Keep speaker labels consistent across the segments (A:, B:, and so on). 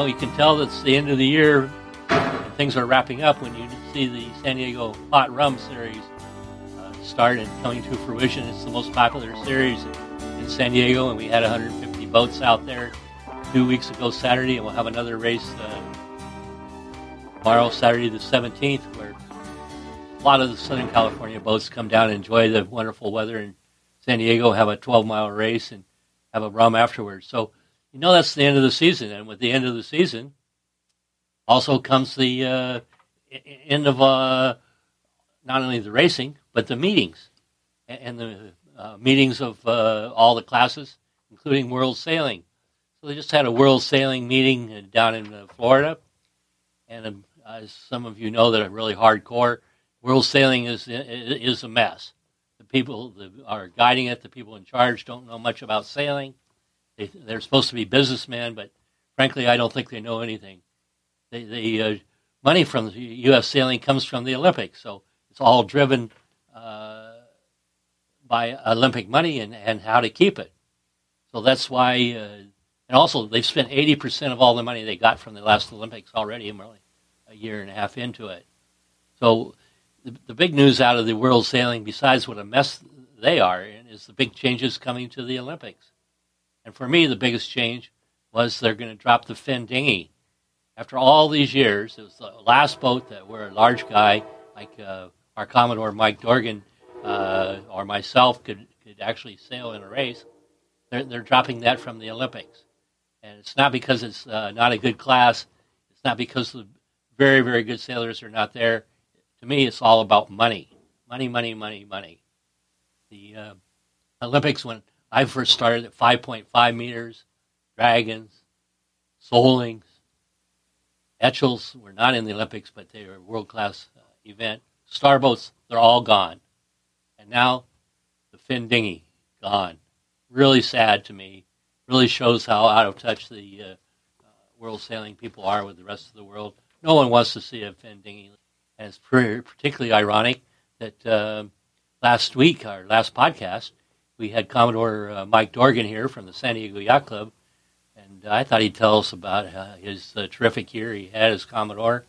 A: Know, you can tell it's the end of the year and things are wrapping up when you see the San Diego Hot Rum Series uh, start and coming to fruition. It's the most popular series in San Diego, and we had 150 boats out there two weeks ago Saturday, and we'll have another race uh, tomorrow, Saturday the 17th, where a lot of the Southern California boats come down and enjoy the wonderful weather in San Diego, have a 12 mile race, and have a rum afterwards. So you know that's the end of the season, and with the end of the season, also comes the uh, end of uh, not only the racing but the meetings and the uh, meetings of uh, all the classes, including World Sailing. So they just had a World Sailing meeting uh, down in uh, Florida, and um, as some of you know that are really hardcore, World Sailing is is a mess the people that are guiding it, the people in charge, don't know much about sailing. They, they're supposed to be businessmen, but frankly, I don't think they know anything. They, the uh, money from the U.S. sailing comes from the Olympics, so it's all driven uh, by Olympic money and, and how to keep it. So that's why, uh, and also they've spent 80% of all the money they got from the last Olympics already. I'm really a year and a half into it. So the, the big news out of the world sailing, besides what a mess they are in, is the big changes coming to the Olympics. And for me, the biggest change was they're going to drop the Finn dinghy. After all these years, it was the last boat that where a large guy like uh, our Commodore Mike Dorgan uh, or myself could, could actually sail in a race. They're, they're dropping that from the Olympics. And it's not because it's uh, not a good class. It's not because the very, very good sailors are not there to me, it's all about money, money, money, money, money. The uh, Olympics, when I first started at 5.5 meters, dragons, solings, Etchells were not in the Olympics, but they were a world class uh, event. Starboats, they're all gone. And now the Finn dinghy, gone. Really sad to me. Really shows how out of touch the uh, uh, world sailing people are with the rest of the world. No one wants to see a Finn dinghy. And it's pretty, particularly ironic that uh, last week, our last podcast, we had Commodore uh, Mike Dorgan here from the San Diego Yacht Club, and I thought he'd tell us about uh, his uh, terrific year he had as Commodore.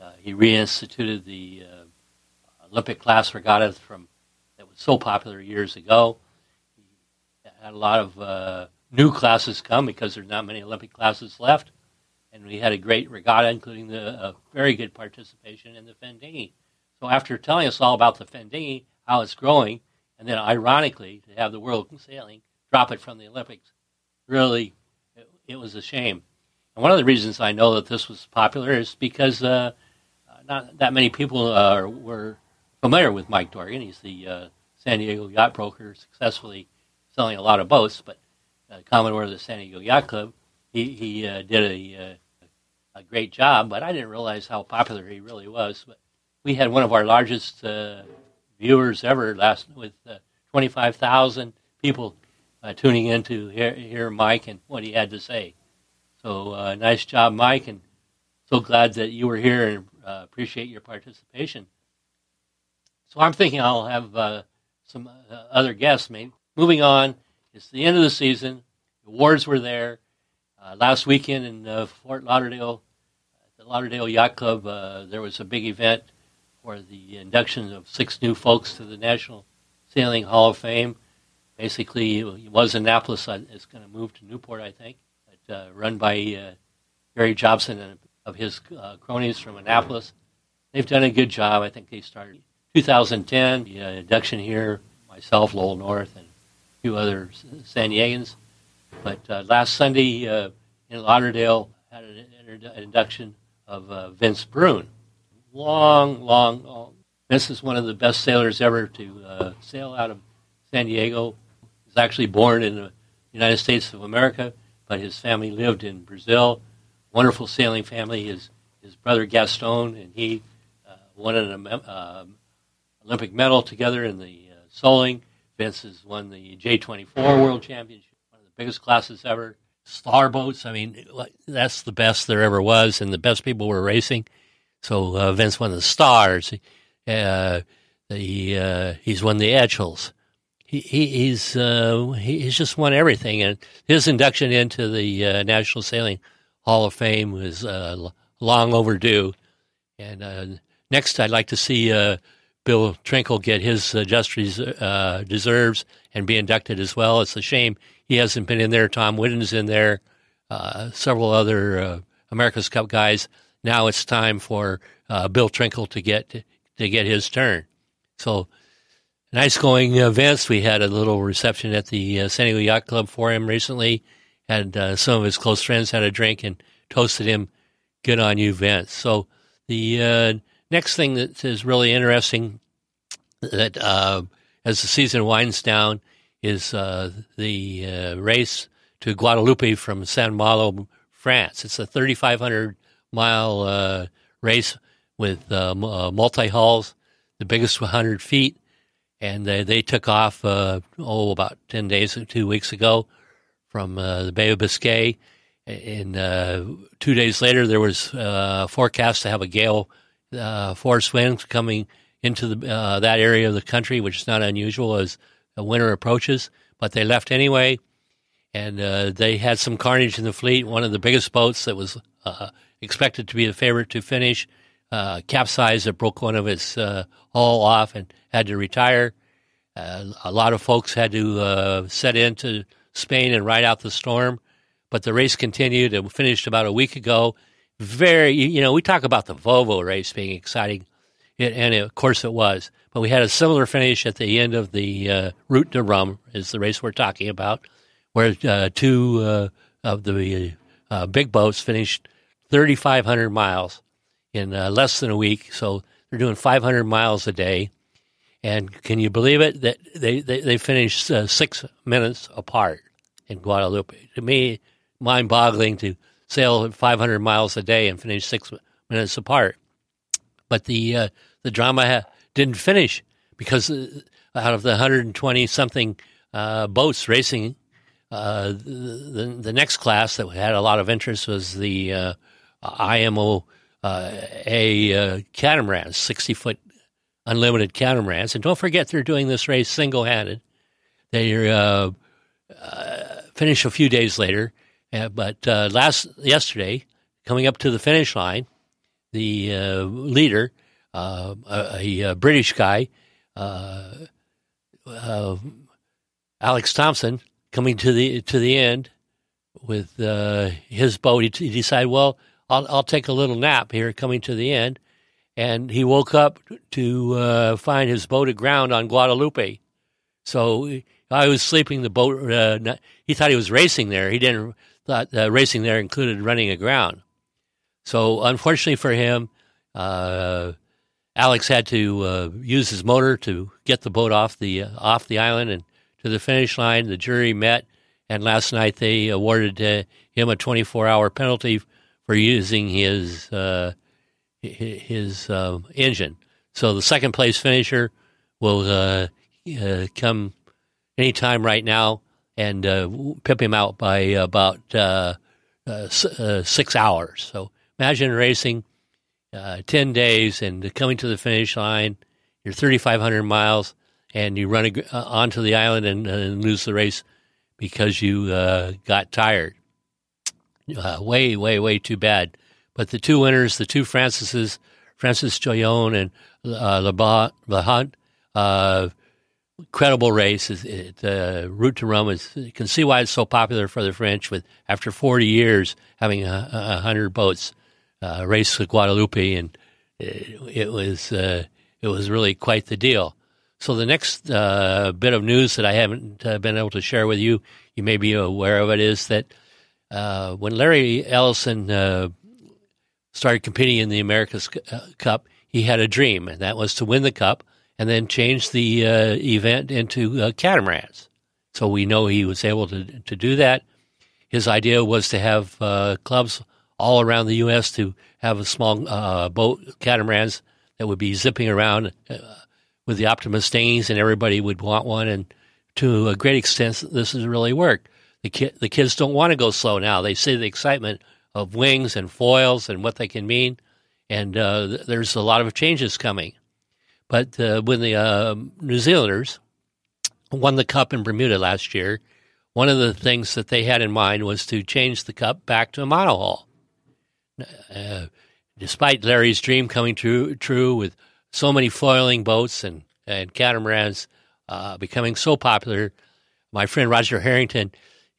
A: Uh, he reinstituted the uh, Olympic class regatta from that was so popular years ago. He had a lot of uh, new classes come because there's not many Olympic classes left and we had a great regatta, including the uh, very good participation in the Finn dinghy. So after telling us all about the Finn dinghy, how it's growing, and then ironically to have the world sailing drop it from the Olympics, really, it, it was a shame. And one of the reasons I know that this was popular is because uh, not that many people uh, were familiar with Mike Dorgan. He's the uh, San Diego yacht broker, successfully selling a lot of boats, but uh, Commodore of the San Diego Yacht Club. He, he uh, did a a great job, but I didn't realize how popular he really was. But we had one of our largest uh, viewers ever last with uh, 25,000 people uh, tuning in to hear, hear, Mike and what he had to say. So uh, nice job, Mike, and so glad that you were here and uh, appreciate your participation. So I'm thinking I'll have uh, some other guests. Maybe. Moving on, it's the end of the season. The awards were there. Uh, last weekend in uh, Fort Lauderdale, the Lauderdale Yacht Club, uh, there was a big event for the induction of six new folks to the National Sailing Hall of Fame. Basically, it was Annapolis. It's going to move to Newport, I think. But, uh, run by uh, Gary Jobson and of his uh, cronies from Annapolis. They've done a good job. I think they started 2010. The induction here, myself, Lowell North, and a few other San Diegans. But uh, last Sunday uh, in Lauderdale had an, an induction of uh, Vince Brun. Long, long, long. Vince is one of the best sailors ever to uh, sail out of San Diego. He was actually born in the United States of America, but his family lived in Brazil. Wonderful sailing family. His his brother Gaston and he uh, won an uh, Olympic medal together in the uh, sailing. Vince has won the J24 World Championship, one of the biggest classes ever. Star boats. I mean, that's the best there ever was, and the best people were racing. So uh, Vince won the stars. Uh, the uh, he's won the Etchells. He, he he's uh, he's just won everything, and his induction into the uh, National Sailing Hall of Fame was uh, long overdue. And next, I'd like to see Bill Trenkle get his just deserves and be inducted as well. It's a shame he hasn't been in there. Tom Whidden's in there. several other America's Cup guys now it's time for uh, Bill Trenkle to get to get his turn. So nice going events. We had a little reception at the uh, San Diego Yacht Club for him recently, and uh, some of his close friends had a drink and toasted him. Good on you, Vince. So the uh, next thing that is really interesting that uh, as the season winds down is uh, the uh, race to Guadeloupe from Saint Malo, France. It's a 3,500 mile uh, race with uh, uh multi hulls, the biggest 100 feet, and they, they took off uh, oh about 10 days, two weeks ago from uh, the Bay of Biscay. And two days later, there was a forecast to have a gale force winds coming into the, that area of the country, which is not unusual as winter approaches. But they left anyway, and they had some carnage in the fleet. One of the biggest boats that was uh, expected to be the favorite to finish, uh, capsized. It broke one of its uh, hull off and had to retire. Uh, a lot of folks had to uh, set into Spain and ride out the storm, but the race continued and finished about a week ago. Very, you know, we talk about the Volvo race being exciting, it, and it, of course it was. But we had a similar finish at the end of the uh, Route du Rhum, is the race we're talking about, where uh, two of the big boats finished 3,500 miles in uh, less than a week. So they're doing 500 miles a day. And can you believe it that they, they, they finished uh, six minutes apart in Guadeloupe? To me, mind boggling to sail 500 miles a day and finish six minutes apart. But the, uh, the drama ha- didn't finish because uh, out of the 120 something uh, boats racing, uh, the, the, the next class that had a lot of interest was the IMO uh, a uh, catamaran, 60 foot unlimited catamarans. And don't forget, they're doing this race single handed. They uh, uh, finish a few days later, uh, but uh, last yesterday, coming up to the finish line, the leader, a, a, British guy, Alex Thomson, coming to the to the end with his boat, he, he decided, well I'll, I'll take a little nap here coming to the end. And he woke up to uh, find his boat aground on Guadeloupe. So I was sleeping the boat. Uh, he thought he was racing there. He didn't thought uh, racing there included running aground. So unfortunately for him, uh, Alex had to uh, use his motor to get the boat off the uh, off the island and to the finish line. The jury met, and last night they awarded him a 24 hour penalty for using his uh, his uh, engine. So the second place finisher will uh, uh come anytime right now and uh, pip him out by about uh, six hours. So imagine racing ten days and coming to the finish line. You're 3,500 miles and you run onto the island and, and, lose the race because you got tired uh, way, way, way too bad. But the two winners, the two Francises, Francis Joyon and uh, Le Hunt, uh, incredible race. The uh, Route du Rhum is, you can see why it's so popular for the French with after 40 years having a, a hundred boats uh, race to Guadeloupe and it, it was, uh, it was really quite the deal. So the next uh, bit of news that I haven't uh, been able to share with you, you may be aware of it, is that uh, when Larry Ellison uh, started competing in the America's uh, Cup, he had a dream, and that was to win the cup and then change the uh, event into catamarans. So we know he was able to to do that. his idea was to have clubs all around the U.S. to have a small uh, boat catamarans that would be zipping around uh, with the Optimist dinghies, and everybody would want one. And to a great extent, this has really worked. The, ki- the kids don't want to go slow now. They see the excitement of wings and foils and what they can mean, and uh, there's a lot of changes coming. But uh, when the uh, New Zealanders won the cup in Bermuda last year, one of the things that they had in mind was to change the cup back to a monohull. Uh, despite Larry's dream coming true, true with so many foiling boats and, and catamarans uh, becoming so popular, my friend Roger Harrington,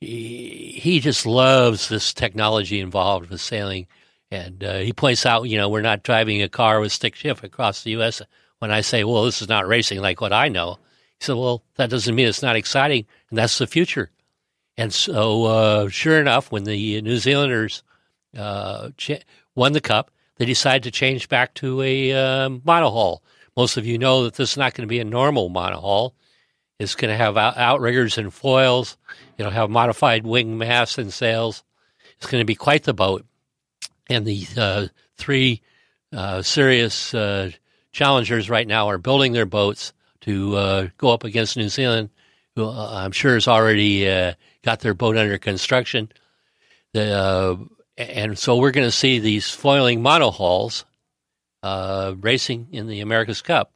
A: he, just loves this technology involved with sailing. And uh, he points out, you know, we're not driving a car with stick shift across the U.S. When I say, well, this is not racing like what I know, he said, well, that doesn't mean it's not exciting, and that's the future. And so, uh, sure enough, when the New Zealanders uh, won the cup, they decided to change back to a um, monohull. Most of you know that this is not going to be a normal monohull. It's going to have out- outriggers and foils. It'll have modified wing masts and sails. It's going to be quite the boat. And the uh, three uh, serious uh, challengers right now are building their boats to uh, go up against New Zealand, who uh, I'm sure has already uh, got their boat under construction. The and so we're going to see these foiling monohulls racing in the America's Cup.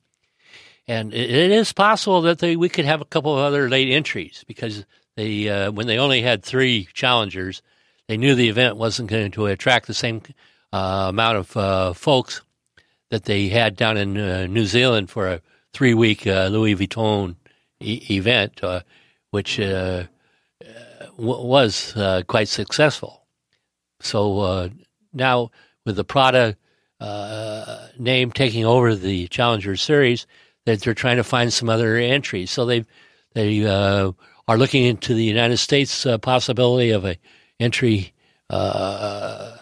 A: And it, it is possible that they, we could have a couple of other late entries because they, uh, when they only had three challengers, they knew the event wasn't going to attract the same uh, amount of uh, folks that they had down in uh, New Zealand for a three week uh, Louis Vuitton e- event, which w- was quite successful. So uh, now with the Prada uh, name taking over the Challenger Series, that they're trying to find some other entries. So they they uh, are looking into the United States uh, possibility of a entry uh,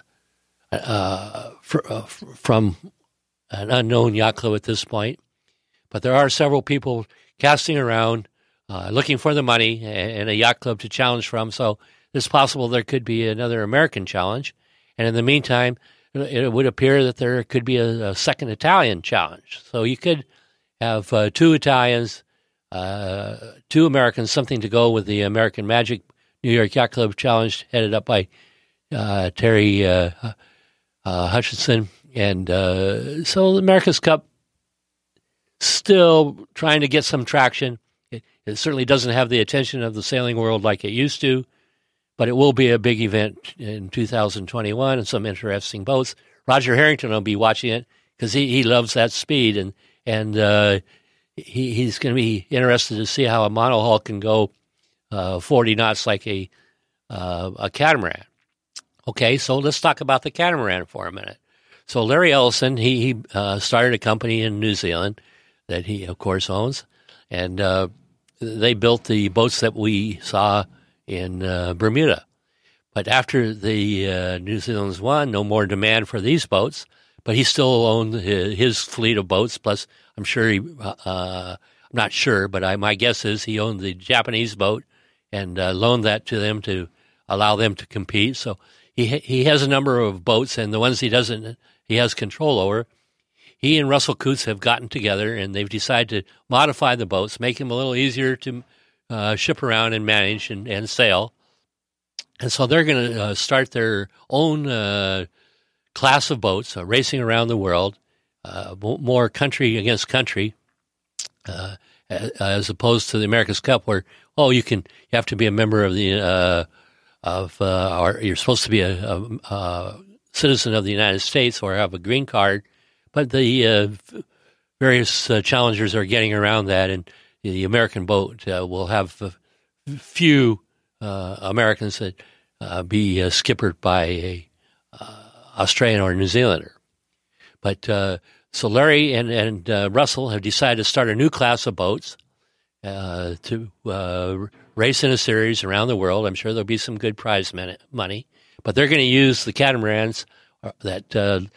A: uh, fr- from an unknown yacht club at this point. But there are several people casting around, looking for the money and a yacht club to challenge from. So it's possible there could be another American challenge. And in the meantime, it would appear that there could be a, a second Italian challenge. So you could have uh, two Italians, uh, two Americans, something to go with the American Magic New York Yacht Club Challenge, headed up by uh, Terry uh, uh, Hutchinson. And uh, so the America's Cup still trying to get some traction. It, it certainly doesn't have the attention of the sailing world like it used to but it will be a big event in 2021 and some interesting boats. Roger Harrington will be watching it because he, he loves that speed and and uh, he he's going to be interested to see how a monohull can go uh, 40 knots like a uh, a catamaran. Okay, so let's talk about the catamaran for a minute. So Larry Ellison he he uh, started a company in New Zealand that he of course owns, and uh, they built the boats that we saw in Bermuda. But after the uh, New Zealand's won, no more demand for these boats. But he still owned his, fleet of boats. Plus, I'm sure he, uh, I'm not sure, but I, my guess is he owned the Japanese boat and uh, loaned that to them to allow them to compete. So he he has a number of boats, and the ones he doesn't, he has control over. He and Russell Coutts have gotten together, and they've decided to modify the boats, make them a little easier to uh, ship around and manage and, and sail. And so they're going to uh, start their own uh, class of boats uh, racing around the world, uh, more country against country, uh, as opposed to the America's Cup, where oh you can you have to be a member of the of or you're supposed to be a, a, a, citizen of the United States or have a green card, but the various challengers are getting around that and the American boat uh, will have few uh, Americans that uh, be uh, skippered by a uh, Australian or New Zealander. But uh, so Larry and and Russell have decided to start a new class of boats to race in a series around the world. I'm sure there'll be some good prize money, but they're going to use the catamarans that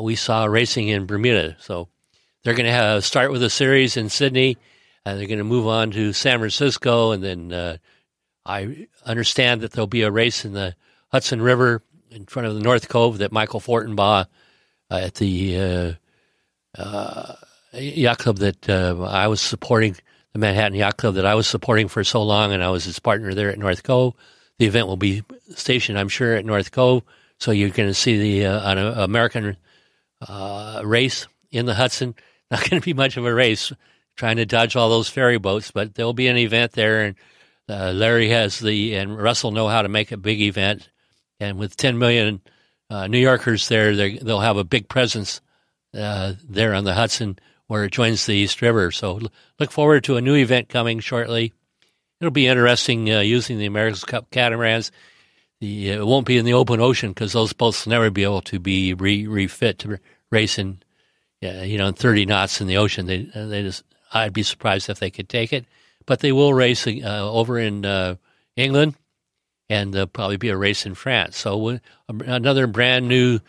A: we saw racing in Bermuda. So they're going to start with a series in Sydney uh, they're going to move on to San Francisco and then uh, I understand that there'll be a race in the Hudson River in front of the North Cove that Michael Fortenbaugh uh, at the uh, uh, yacht club that I was supporting, the Manhattan Yacht Club that I was supporting for so long, and I was his partner there at North Cove. The event will be stationed, I'm sure, at North Cove. So you're going to see the an American race in the Hudson. Not going to be much of a race, trying to dodge all those ferry boats, but there'll be an event there, and uh, Larry has the and Russell know how to make a big event, and with 10 million uh, New Yorkers there, they'll have a big presence uh, there on the Hudson where it joins the East River. So look forward to a new event coming shortly. It'll be interesting uh, using the America's Cup catamarans. The, uh, it won't be in the open ocean because those boats will never be able to be re- refit to race in, you know, in 30 knots in the ocean. They, they just, I'd be surprised if they could take it. But they will race uh, over in uh, England, and there'll probably be a race in France. So another brand new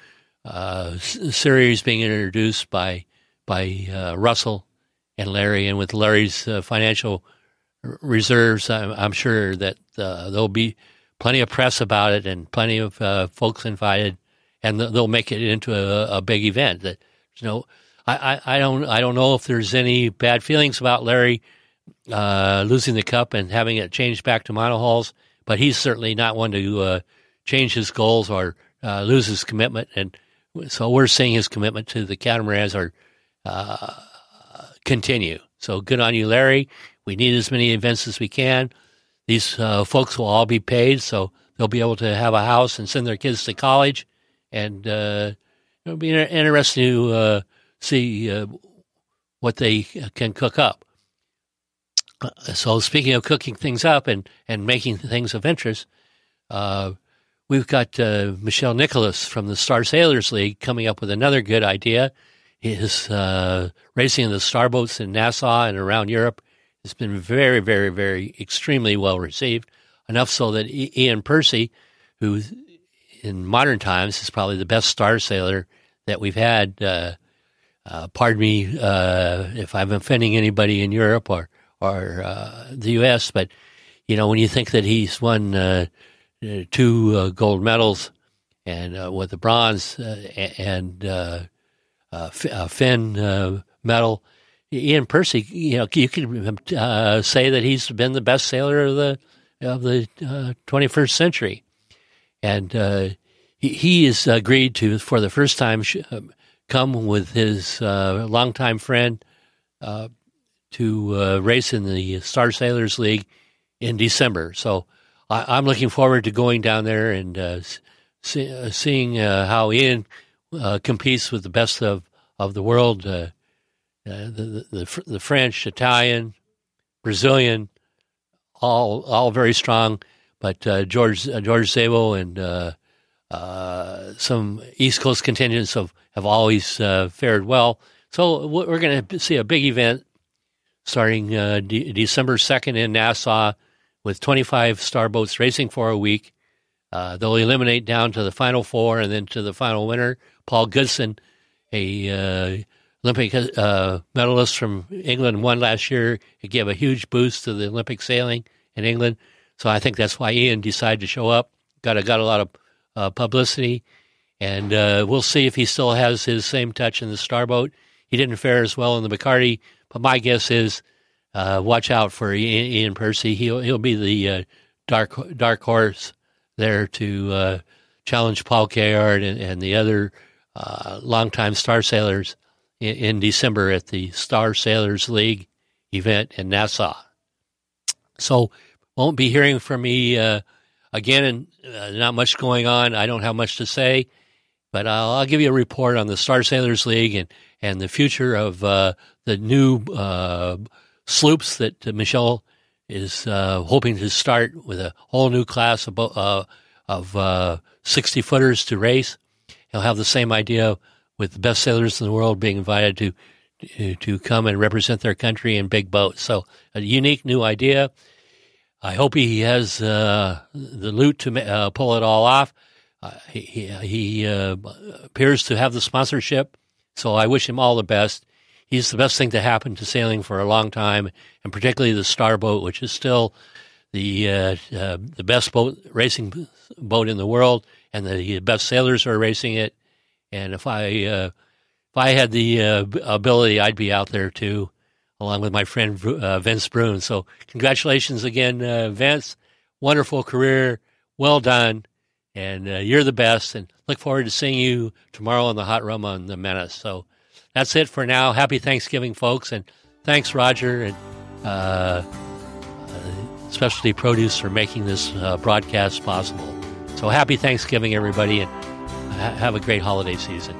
A: uh, series being introduced by by uh, Russell and Larry, and with Larry's uh, financial reserves, I'm, I'm sure that uh, there'll be plenty of press about it and plenty of uh, folks invited, and they'll make it into a, a big event. That you know, I, I, I, don't I don't know if there's any bad feelings about Larry uh, losing the cup and having it changed back to monohulls, but he's certainly not one to change his goals or lose his commitment and so we're seeing his commitment to the catamarans are uh, continue. So good on you, Larry. We need as many events as we can. These uh, folks will all be paid, so they'll be able to have a house and send their kids to college, and uh, it'll be interesting to uh, see uh, what they can cook up. Uh, so speaking of cooking things up and, and making things of interest, We've got uh, Michelle Nicholas from the Star Sailors League coming up with another good idea. His uh, racing in the starboats in Nassau and around Europe has been very, very, very extremely well received. Enough so that Iain Percy, who in modern times is probably the best star sailor that we've had. Uh, uh, pardon me uh, if I'm offending anybody in Europe or or uh, the U.S., but you know when you think that he's won uh, uh, two uh, gold medals, and uh, with the bronze and Finn medal. Iain Percy, you know, you can say that he's been the best sailor of the of the 21st century, and he, he has agreed to, for the first time, sh- come with his uh, longtime friend uh, to uh, race in the Star Sailors League in December. So I, am looking forward to going down there and uh, see, uh, seeing uh, how Iain uh, competes with the best of, of the world uh, uh, the, the, the French, Italian, Brazilian, all all very strong. But George George Szabo and some East Coast contingents have, have always fared well. So we're going to see a big event starting de- December 2nd in Nassau with 25 starboats racing for a week. Uh, they'll eliminate down to the final four and then to the final winner. Paul Goodison, a uh, Olympic uh, medalist from England, won last year. It gave a huge boost to the Olympic sailing in England. So I think that's why Iain decided to show up. Got a, got a lot of uh, publicity, and uh, we'll see if he still has his same touch in the starboat. He didn't fare as well in the Bacardi, but my guess is uh, watch out for Iain Percy. He'll he'll be the uh, dark dark horse there to uh, challenge Paul Cayard and, and the other uh, longtime Star Sailors in, in, December at the Star Sailors League event in Nassau. So won't be hearing from me uh, again, and uh, not much going on. I don't have much to say, but I'll, I'll, give you a report on the Star Sailors League and and the future of uh, the new sloops that Michelle is uh, hoping to start with a whole new class of, uh, of uh, 60 footers to race. He'll have the same idea with the best sailors in the world being invited to to come and represent their country in big boats. So a unique new idea. I hope he has uh, the loot to uh, pull it all off. Uh, he he appears to have the sponsorship, so I wish him all the best he's the best thing to happen to sailing for a long time, and particularly the Starboat, which is still the uh, uh, the best boat racing boat in the world, and the best sailors are racing it. And if I uh, if I had the uh, ability, I'd be out there too, along with my friend uh, Vince Brun. So congratulations again, uh, Vince. Wonderful career, well done, and uh, you're the best. And look forward to seeing you tomorrow on the Hot Rum on the Menace. So that's it for now. Happy Thanksgiving, folks, and thanks, Roger and uh, uh, Specialty Produce for making this uh, broadcast possible. So happy Thanksgiving, everybody, and ha- have a great holiday season.